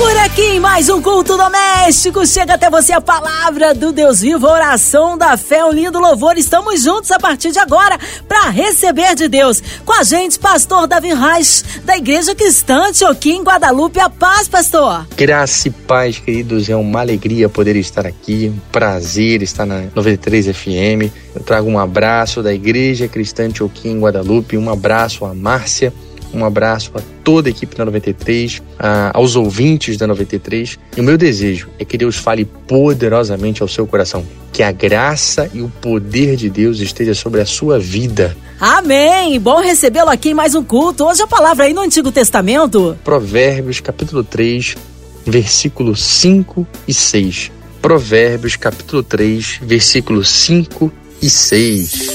Por aqui em mais um culto doméstico, chega até você a palavra do Deus vivo, a oração da fé, um lindo louvor. Estamos juntos a partir de agora para receber de Deus. Com a gente, pastor Davi Reis, da Igreja Cristã aqui em Guadalupe. A paz, pastor. Graça e paz, queridos. É uma alegria poder estar aqui. Um prazer estar na 93 FM. Eu trago um abraço da Igreja Cristã aqui em Guadalupe. Um abraço a Márcia um abraço a toda a equipe da 93, a, aos ouvintes da 93. E o meu desejo é que Deus fale poderosamente ao seu coração. Que a graça e o poder de Deus esteja sobre a sua vida. Amém! Bom recebê-lo aqui em mais um culto. Hoje a palavra aí no Antigo Testamento. Provérbios, capítulo 3, versículos 5 e 6. Provérbios, capítulo 3, versículos 5 e 6.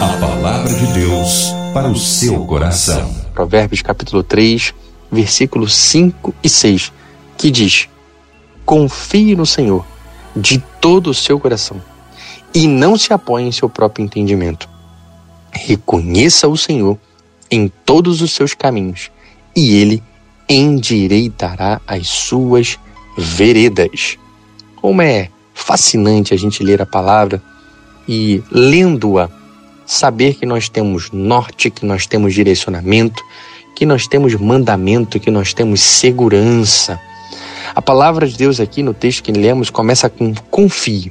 A palavra de Deus para o seu coração. Provérbios capítulo 3, versículos 5 e 6, que diz: Confie no Senhor de todo o seu coração e não se apoie em seu próprio entendimento. Reconheça o Senhor em todos os seus caminhos e ele endireitará as suas veredas. Como é fascinante a gente ler a palavra e lendo-a saber que nós temos norte, que nós temos direcionamento, que nós temos mandamento, que nós temos segurança. A palavra de Deus aqui no texto que lemos começa com confie.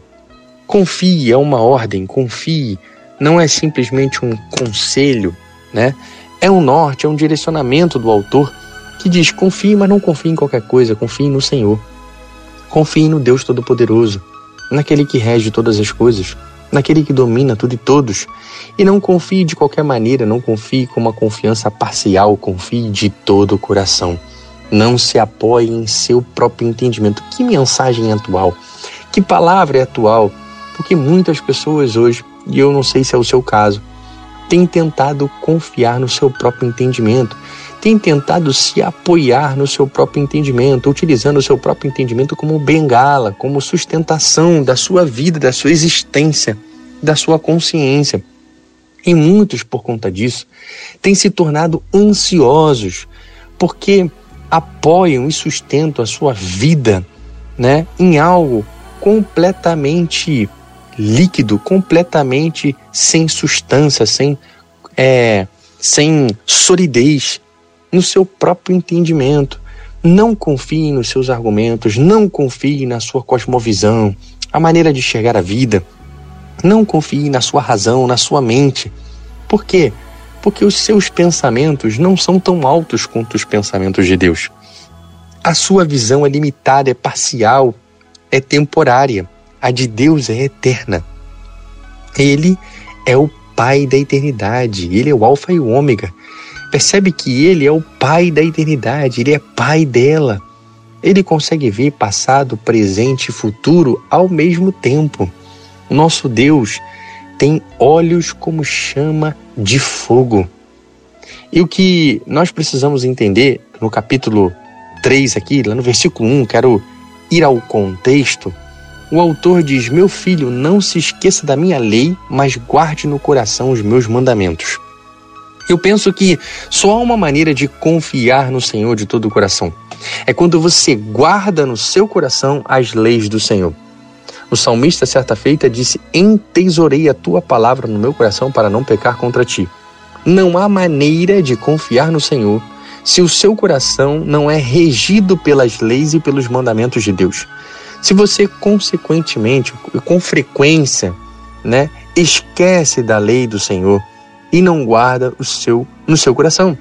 Confie é uma ordem, confie não é simplesmente um conselho, né? É um norte, é um direcionamento do autor que diz: confie, mas não confie em qualquer coisa, confie no Senhor. Confie no Deus Todo-Poderoso, naquele que rege todas as coisas naquele que domina tudo e todos. E não confie de qualquer maneira, não confie com uma confiança parcial, confie de todo o coração. Não se apoie em seu próprio entendimento. Que mensagem atual? Que palavra é atual? Porque muitas pessoas hoje, e eu não sei se é o seu caso, têm tentado confiar no seu próprio entendimento, têm tentado se apoiar no seu próprio entendimento, utilizando o seu próprio entendimento como bengala, como sustentação da sua vida, da sua existência, da sua consciência. E muitos, por conta disso, têm se tornado ansiosos, porque apoiam e sustentam a sua vida né, em algo completamente líquido, completamente sem substância, sem, é, sem solidez, no seu próprio entendimento. Não confie nos seus argumentos, não confie na sua cosmovisão, a maneira de enxergar a vida. Não confie na sua razão, na sua mente. Por quê? Porque os seus pensamentos não são tão altos quanto os pensamentos de Deus. A sua visão é limitada, é parcial, é temporária. A de Deus é eterna. Ele é o Pai da eternidade, ele é o Alfa e o Ômega. Percebe que ele é o pai da eternidade, ele é pai dela. Ele consegue ver passado, presente e futuro ao mesmo tempo. Nosso Deus tem olhos como chama de fogo. E o que nós precisamos entender no capítulo 3 aqui, lá no versículo 1, quero ir ao contexto. O autor diz: Meu filho, não se esqueça da minha lei, mas guarde no coração os meus mandamentos. Eu penso que só há uma maneira de confiar no Senhor de todo o coração. É quando você guarda no seu coração as leis do Senhor. O salmista, certa feita, disse: Entesourei a tua palavra no meu coração para não pecar contra ti. Não há maneira de confiar no Senhor se o seu coração não é regido pelas leis e pelos mandamentos de Deus. Se você, consequentemente, com frequência, né, esquece da lei do Senhor, e não guarda o seu no seu coração.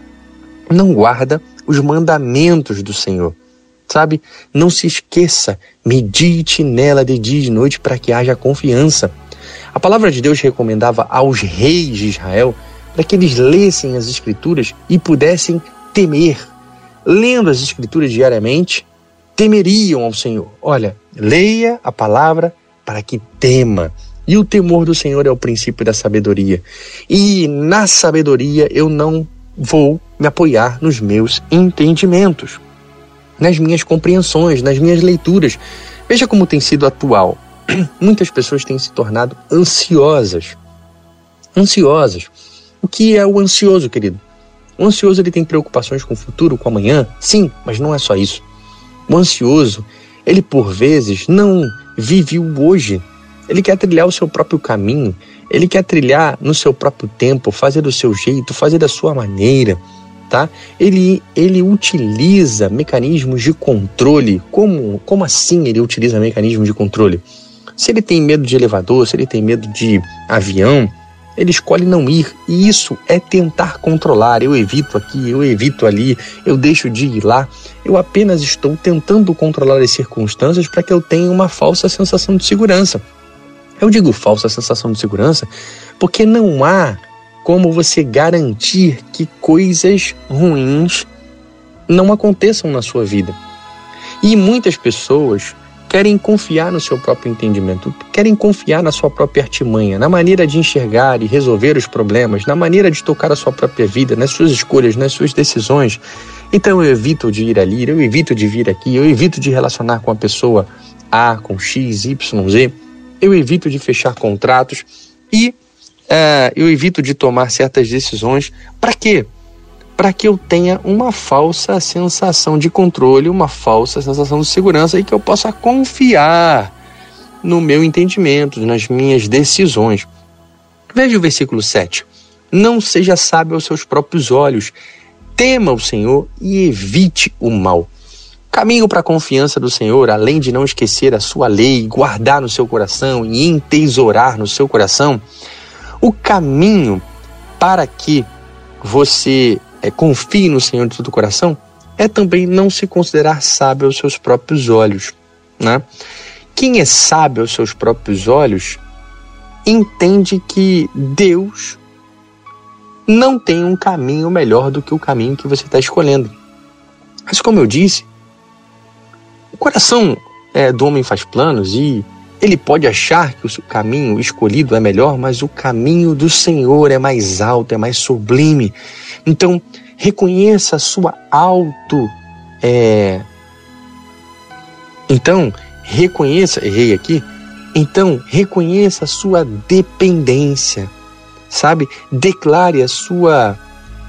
Não guarda os mandamentos do Senhor. Sabe? Não se esqueça, medite nela de dia e de noite para que haja confiança. A palavra de Deus recomendava aos reis de Israel para que eles lessem as escrituras e pudessem temer. Lendo as escrituras diariamente, temeriam ao Senhor. Olha, leia a palavra para que tema. E o temor do Senhor é o princípio da sabedoria. E na sabedoria eu não vou me apoiar nos meus entendimentos, nas minhas compreensões, nas minhas leituras. Veja como tem sido atual. muitas pessoas têm se tornado ansiosas. Ansiosas. O que é o ansioso, querido? O ansioso ele tem preocupações com o futuro, com amanhã? Sim, mas não é só isso. O ansioso, ele por vezes não vive o hoje. Ele quer trilhar o seu próprio caminho, ele quer trilhar no seu próprio tempo, fazer do seu jeito, fazer da sua maneira, tá? Ele, ele utiliza mecanismos de controle. Como, como assim ele utiliza mecanismos de controle? Se ele tem medo de elevador, se ele tem medo de avião, ele escolhe não ir. E isso é tentar controlar. Eu evito aqui, eu evito ali, eu deixo de ir lá. Eu apenas estou tentando controlar as circunstâncias para que eu tenha uma falsa sensação de segurança. Eu digo falsa sensação de segurança porque não há como você garantir que coisas ruins não aconteçam na sua vida. E muitas pessoas querem confiar no seu próprio entendimento, querem confiar na sua própria artimanha, na maneira de enxergar e resolver os problemas, na maneira de tocar a sua própria vida, nas suas escolhas, nas suas decisões. Então eu evito de ir ali, eu evito de vir aqui, eu evito de relacionar com a pessoa A, com X, Y, Z, eu evito de fechar contratos e uh, eu evito de tomar certas decisões. Para quê? para que eu tenha uma falsa sensação de controle, uma falsa sensação de segurança e que eu possa confiar no meu entendimento, nas minhas decisões. Veja o versículo 7. Não seja sábio aos seus próprios olhos, tema o Senhor e evite o mal. Caminho para a confiança do Senhor, além de não esquecer a sua lei, guardar no seu coração e entesourar no seu coração, o caminho para que você é, confie no Senhor de todo o coração, é também não se considerar sábio aos seus próprios olhos. Né? Quem é sábio aos seus próprios olhos entende que Deus não tem um caminho melhor do que o caminho que você está escolhendo. Mas, como eu disse, o coração é, do homem faz planos e ele pode achar que o caminho escolhido é melhor, mas o caminho do Senhor é mais alto, é mais sublime. Então, reconheça a sua auto. É... Então, reconheça, errei aqui. Então, reconheça a sua dependência, sabe? Declare a sua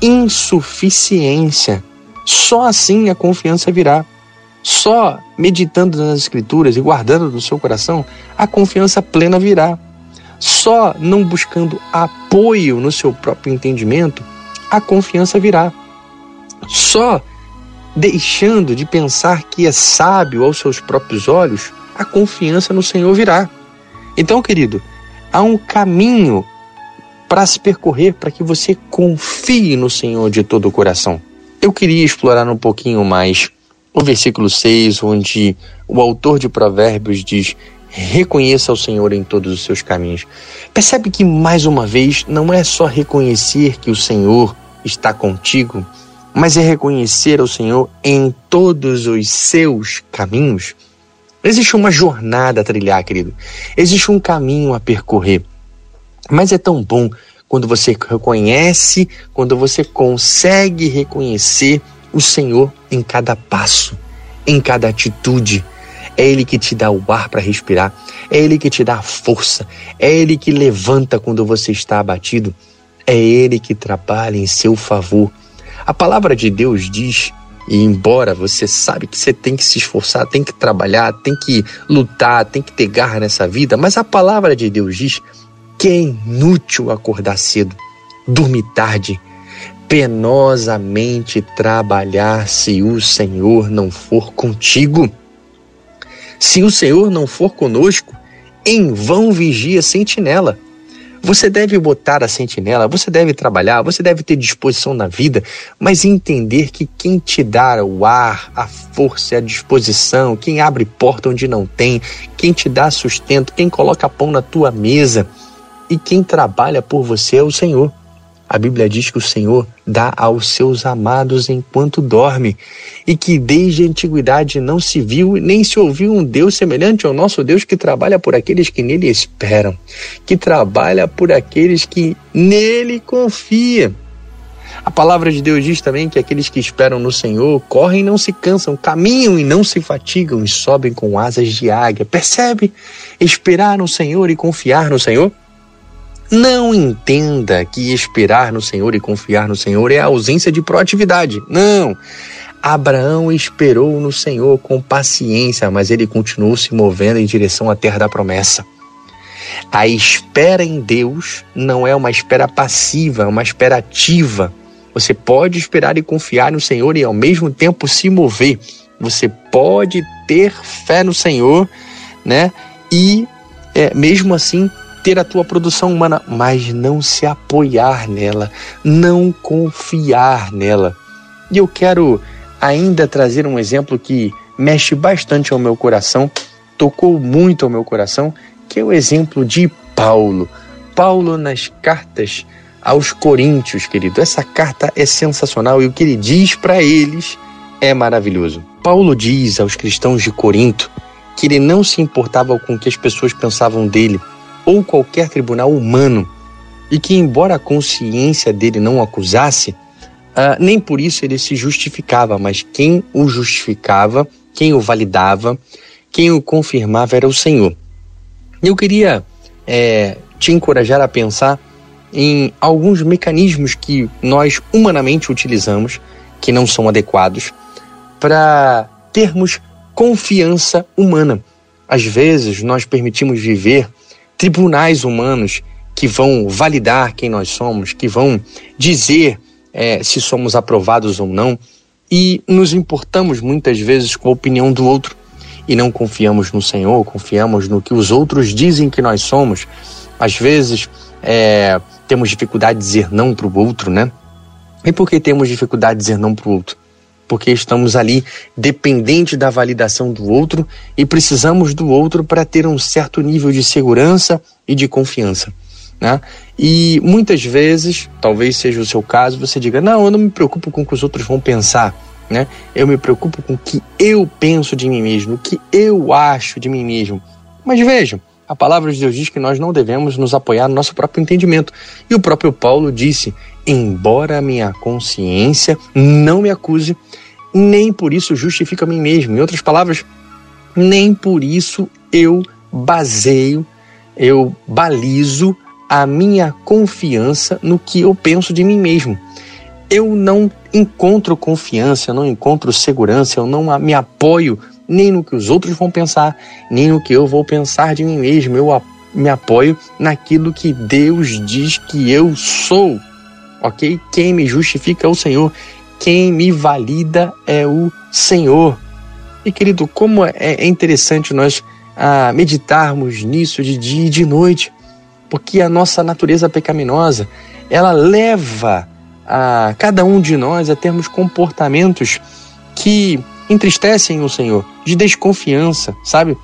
insuficiência. Só assim a confiança virá. Só meditando nas Escrituras e guardando no seu coração, a confiança plena virá. Só não buscando apoio no seu próprio entendimento, a confiança virá. Só deixando de pensar que é sábio aos seus próprios olhos, a confiança no Senhor virá. Então, querido, há um caminho para se percorrer para que você confie no Senhor de todo o coração. Eu queria explorar um pouquinho mais o versículo 6, onde o autor de Provérbios diz: Reconheça o Senhor em todos os seus caminhos. Percebe que, mais uma vez, não é só reconhecer que o Senhor está contigo, mas é reconhecer o Senhor em todos os seus caminhos. Existe uma jornada a trilhar, querido. Existe um caminho a percorrer. Mas é tão bom quando você reconhece, quando você consegue reconhecer o Senhor em cada passo, em cada atitude. É Ele que te dá o ar para respirar, é Ele que te dá a força, é Ele que levanta quando você está abatido, é Ele que trabalha em seu favor. A palavra de Deus diz, e embora você sabe que você tem que se esforçar, tem que trabalhar, tem que lutar, tem que ter garra nessa vida, mas a palavra de Deus diz que é inútil acordar cedo, dormir tarde, penosamente trabalhar se o Senhor não for contigo. Se o Senhor não for conosco, em vão vigia a sentinela. Você deve botar a sentinela, você deve trabalhar, você deve ter disposição na vida, mas entender que quem te dá o ar, a força, a disposição, quem abre porta onde não tem, quem te dá sustento, quem coloca pão na tua mesa e quem trabalha por você é o Senhor. A Bíblia diz que o Senhor dá aos seus amados enquanto dorme, e que desde a antiguidade não se viu nem se ouviu um Deus semelhante ao nosso Deus que trabalha por aqueles que nele esperam, que trabalha por aqueles que nele confiam. A palavra de Deus diz também que aqueles que esperam no Senhor correm e não se cansam, caminham e não se fatigam e sobem com asas de águia. Percebe? Esperar no Senhor e confiar no Senhor? Não entenda que esperar no Senhor e confiar no Senhor é a ausência de proatividade. Não. Abraão esperou no Senhor com paciência, mas ele continuou se movendo em direção à terra da promessa. A espera em Deus não é uma espera passiva, é uma espera ativa. Você pode esperar e confiar no Senhor e ao mesmo tempo se mover. Você pode ter fé no Senhor, né? E é, mesmo assim ter a tua produção humana, mas não se apoiar nela, não confiar nela. E eu quero ainda trazer um exemplo que mexe bastante ao meu coração, tocou muito ao meu coração, que é o exemplo de Paulo. Paulo nas cartas aos Coríntios, querido. Essa carta é sensacional e o que ele diz para eles é maravilhoso. Paulo diz aos cristãos de Corinto que ele não se importava com o que as pessoas pensavam dele ou qualquer tribunal humano e que, embora a consciência dele não o acusasse, Uh, nem por isso ele se justificava, mas quem o justificava, quem o validava, quem o confirmava era o Senhor. Eu queria é, te encorajar a pensar em alguns mecanismos que nós humanamente utilizamos, que não são adequados, para termos confiança humana. Às vezes nós permitimos viver tribunais humanos que vão validar quem nós somos, que vão dizer é, se somos aprovados ou não, e nos importamos muitas vezes com a opinião do outro e não confiamos no Senhor, confiamos no que os outros dizem que nós somos. Às vezes é, temos dificuldade de dizer não para o outro, né? E por que temos dificuldade de dizer não para o outro? Porque estamos ali dependente da validação do outro e precisamos do outro para ter um certo nível de segurança e de confiança. Né? E muitas vezes, talvez seja o seu caso, você diga: Não, eu não me preocupo com o que os outros vão pensar. Né? Eu me preocupo com o que eu penso de mim mesmo, o que eu acho de mim mesmo. Mas vejam, a palavra de Deus diz que nós não devemos nos apoiar no nosso próprio entendimento. E o próprio Paulo disse: Embora a minha consciência não me acuse, nem por isso justifica a mim mesmo. Em outras palavras, nem por isso eu baseio, eu balizo a minha confiança no que eu penso de mim mesmo. Eu não encontro confiança, eu não encontro segurança, eu não me apoio nem no que os outros vão pensar, nem no que eu vou pensar de mim mesmo. Eu me apoio naquilo que Deus diz que eu sou. Ok? Quem me justifica é o Senhor. Quem me valida é o Senhor. E querido, como é, é interessante nós ah, meditarmos nisso de dia e de noite porque a nossa natureza pecaminosa, ela leva a cada um de nós a termos comportamentos que entristecem o Senhor, de desconfiança, sabe?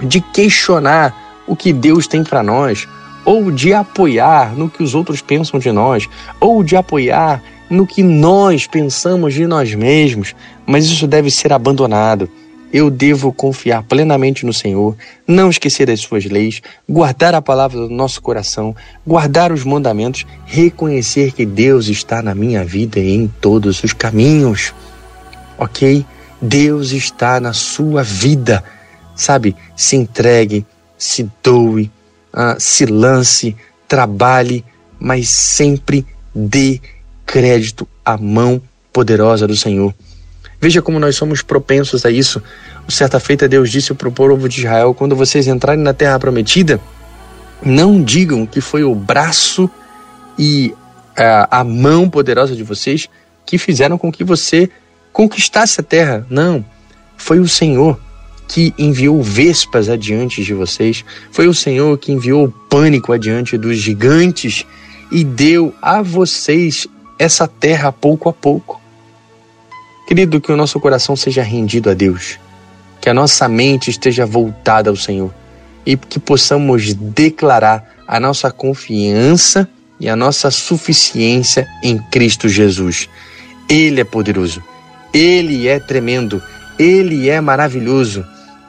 De questionar o que Deus tem para nós, ou de apoiar no que os outros pensam de nós, ou de apoiar no que nós pensamos de nós mesmos, mas isso deve ser abandonado eu devo confiar plenamente no Senhor, não esquecer das suas leis, guardar a palavra do nosso coração, guardar os mandamentos, reconhecer que Deus está na minha vida e em todos os caminhos. Ok? Deus está na sua vida. Sabe? Se entregue, se doe, uh, se lance, trabalhe, mas sempre dê crédito à mão poderosa do Senhor. Veja como nós somos propensos a isso. Certa feita, Deus disse para o povo de Israel: quando vocês entrarem na terra prometida, não digam que foi o braço e a, é, a mão poderosa de vocês que fizeram com que você conquistasse a terra. Não. Foi o Senhor que enviou vespas adiante de vocês. Foi o Senhor que enviou pânico adiante dos gigantes e deu a vocês essa terra pouco a pouco. Querido, que o nosso coração seja rendido a Deus, que a nossa mente esteja voltada ao Senhor e que possamos declarar a nossa confiança e a nossa suficiência em Cristo Jesus. Ele é poderoso, ele é tremendo, ele é maravilhoso,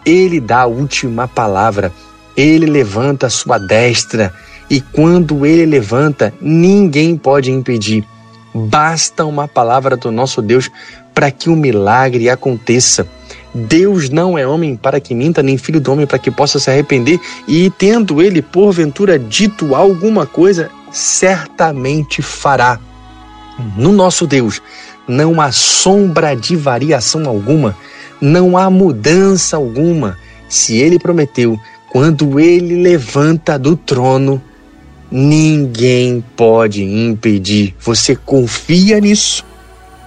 ele dá a última palavra, ele levanta a sua destra e quando ele levanta, ninguém pode impedir. Basta uma palavra do nosso Deus para que um milagre aconteça. Deus não é homem para que minta, nem filho do homem para que possa se arrepender, e tendo ele porventura dito alguma coisa, certamente fará. No nosso Deus não há sombra de variação alguma, não há mudança alguma. Se ele prometeu, quando ele levanta do trono, ninguém pode impedir. Você confia nisso?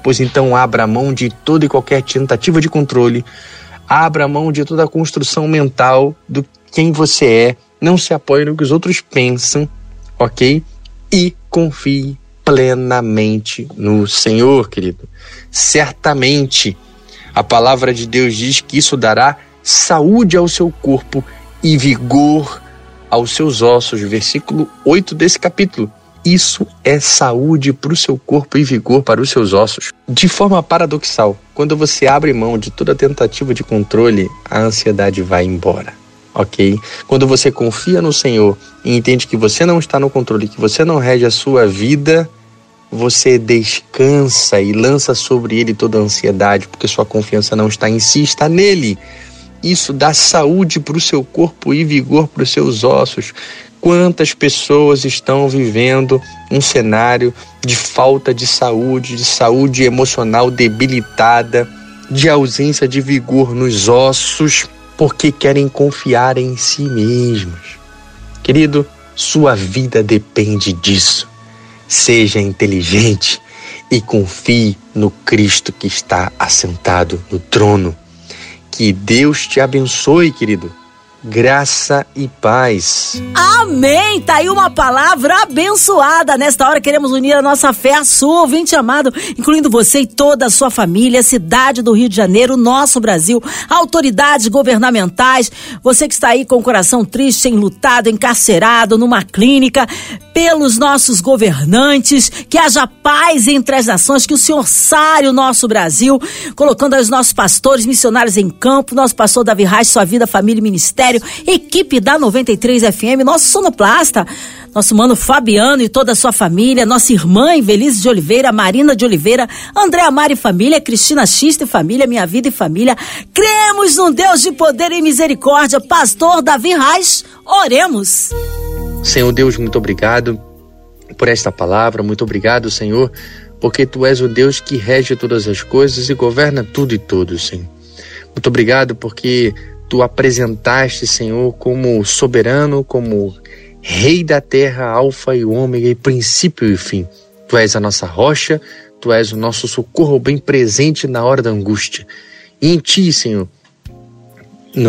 Pois então abra mão de toda e qualquer tentativa de controle, abra mão de toda a construção mental do quem você é, não se apoie no que os outros pensam, ok? E confie plenamente no Senhor, querido. Certamente a palavra de Deus diz que isso dará saúde ao seu corpo e vigor aos seus ossos. Versículo 8 desse capítulo. Isso é saúde para o seu corpo e vigor para os seus ossos. De forma paradoxal, quando você abre mão de toda tentativa de controle, a ansiedade vai embora. Ok? Quando você confia no Senhor e entende que você não está no controle, que você não rege a sua vida, você descansa e lança sobre ele toda a ansiedade, porque sua confiança não está em si, está nele. Isso dá saúde para o seu corpo e vigor para os seus ossos. Quantas pessoas estão vivendo um cenário de falta de saúde, de saúde emocional debilitada, de ausência de vigor nos ossos, porque querem confiar em si mesmos. Querido, sua vida depende disso. Seja inteligente e confie no Cristo que está assentado no trono. Que Deus te abençoe, querido graça e paz. Amém! Tá aí uma palavra abençoada. Nesta hora queremos unir a nossa fé à sua, ouvinte amado, incluindo você e toda a sua família, cidade do Rio de Janeiro, nosso Brasil, autoridades governamentais, você que está aí com o coração triste, enlutado, encarcerado, numa clínica, pelos nossos governantes, que haja paz entre as nações, que o Senhor sare o nosso Brasil, colocando os nossos pastores, missionários em campo, nosso pastor Davi Reis, sua vida, família e ministério, equipe da 93 FM, nosso sonoplasta, nosso mano Fabiano e toda a sua família, nossa irmã Invelise de Oliveira, Marina de Oliveira, André Amari família, Cristina Xista e família, Minha Vida e família. Cremos num Deus de poder e misericórdia, pastor Davi Reis, oremos. Senhor Deus, muito obrigado por esta palavra, muito obrigado, Senhor, porque tu és o Deus que rege todas as coisas e governa tudo e todos, Senhor. Muito obrigado porque tu apresentaste, Senhor, como soberano, como Rei da terra, Alfa e Ômega, e princípio e fim. Tu és a nossa rocha, tu és o nosso socorro bem presente na hora da angústia. E em ti, Senhor,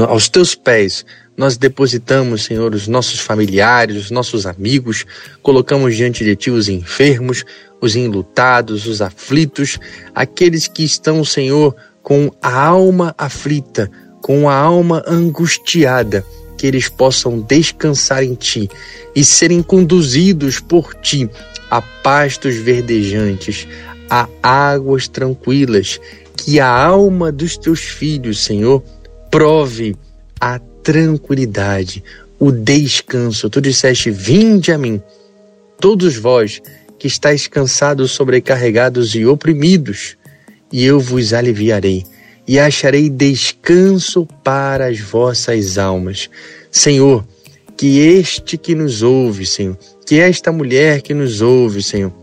aos teus pés, nós depositamos, Senhor, os nossos familiares, os nossos amigos, colocamos diante de Ti os enfermos, os enlutados, os aflitos, aqueles que estão, Senhor, com a alma aflita, com a alma angustiada, que eles possam descansar em Ti e serem conduzidos por Ti a pastos verdejantes, a águas tranquilas, que a alma dos Teus filhos, Senhor, prove a tranquilidade, o descanso. Tu disseste: Vinde a mim, todos vós que estáis cansados, sobrecarregados e oprimidos, e eu vos aliviarei, e acharei descanso para as vossas almas. Senhor, que este que nos ouve, Senhor, que esta mulher que nos ouve, Senhor,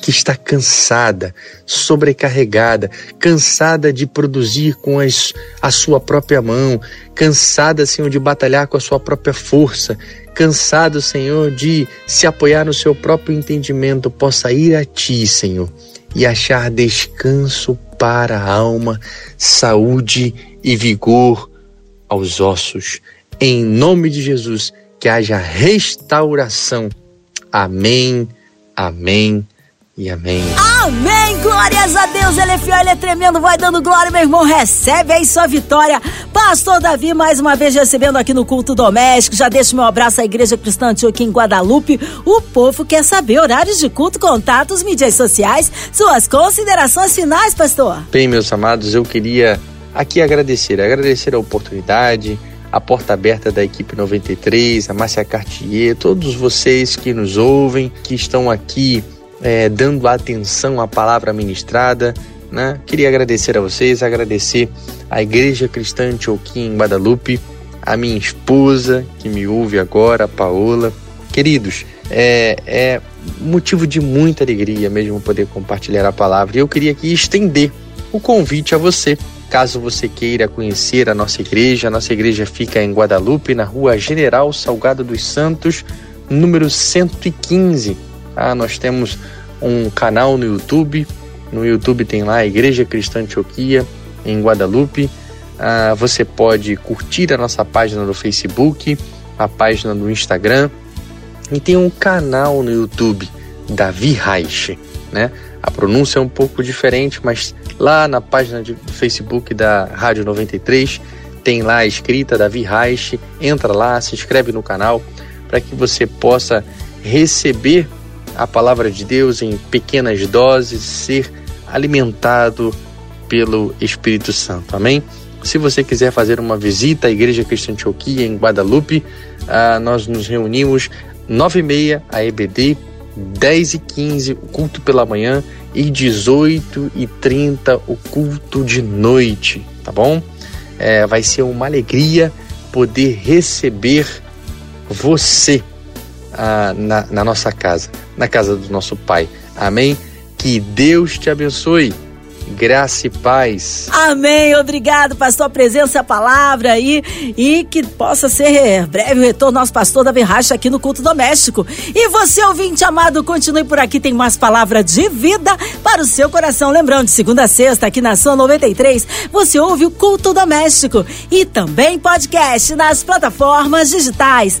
que está cansada, sobrecarregada, cansada de produzir com as, a sua própria mão, cansada, Senhor, de batalhar com a sua própria força, cansado, Senhor, de se apoiar no seu próprio entendimento, possa ir a Ti, Senhor, e achar descanso para a alma, saúde e vigor aos ossos. Em nome de Jesus, que haja restauração. Amém, amém e amém. Amém! Glórias a Deus, ele é fiel, ele é tremendo, vai dando glória, meu irmão, recebe aí sua vitória. Pastor Davi, mais uma vez recebendo aqui no culto doméstico, já deixo meu abraço à Igreja Cristã aqui em Guadalupe. O povo quer saber horários de culto, contatos, mídias sociais, suas considerações finais, pastor. Bem, meus amados, eu queria aqui agradecer, agradecer a oportunidade, a porta aberta da equipe 93, a Márcia Cartier, todos vocês que nos ouvem, que estão aqui é, dando atenção à palavra ministrada. Né? Queria agradecer a vocês, agradecer à Igreja Cristã Antioquia em Guadalupe, a minha esposa que me ouve agora, a Paola. Queridos, é, é motivo de muita alegria mesmo poder compartilhar a palavra. E eu queria aqui estender o convite a você. Caso você queira conhecer a nossa igreja, a nossa igreja fica em Guadalupe, na rua General Salgado dos Santos, número 115. Ah, nós temos um canal no YouTube. No YouTube tem lá a Igreja Cristã Antioquia, em Guadalupe. Ah, você pode curtir a nossa página no Facebook, a página no Instagram. E tem um canal no YouTube, Davi Reich, né? A pronúncia é um pouco diferente, mas lá na página de Facebook da Rádio 93 tem lá a escrita Davi Reich. Entra lá, se inscreve no canal para que você possa receber a palavra de Deus em pequenas doses, ser alimentado pelo Espírito Santo. Amém? Se você quiser fazer uma visita à Igreja Cristã Antioquia em Guadalupe, ah, nós nos reunimos 9 e meia a EBD, 10 e 15 o culto pela manhã e 18 e 30 o culto de noite, tá bom? É, vai ser uma alegria poder receber você ah, na, na nossa casa, na casa do nosso Pai. Amém? Que Deus te abençoe graça e paz. Amém. Obrigado, pastor, presença, a palavra aí e que possa ser breve o retorno nosso pastor da Verracha aqui no culto doméstico. E você, ouvinte amado, continue por aqui, tem mais palavra de vida para o seu coração. Lembrando, de segunda a sexta, aqui na São 93, você ouve o culto doméstico e também podcast nas plataformas digitais.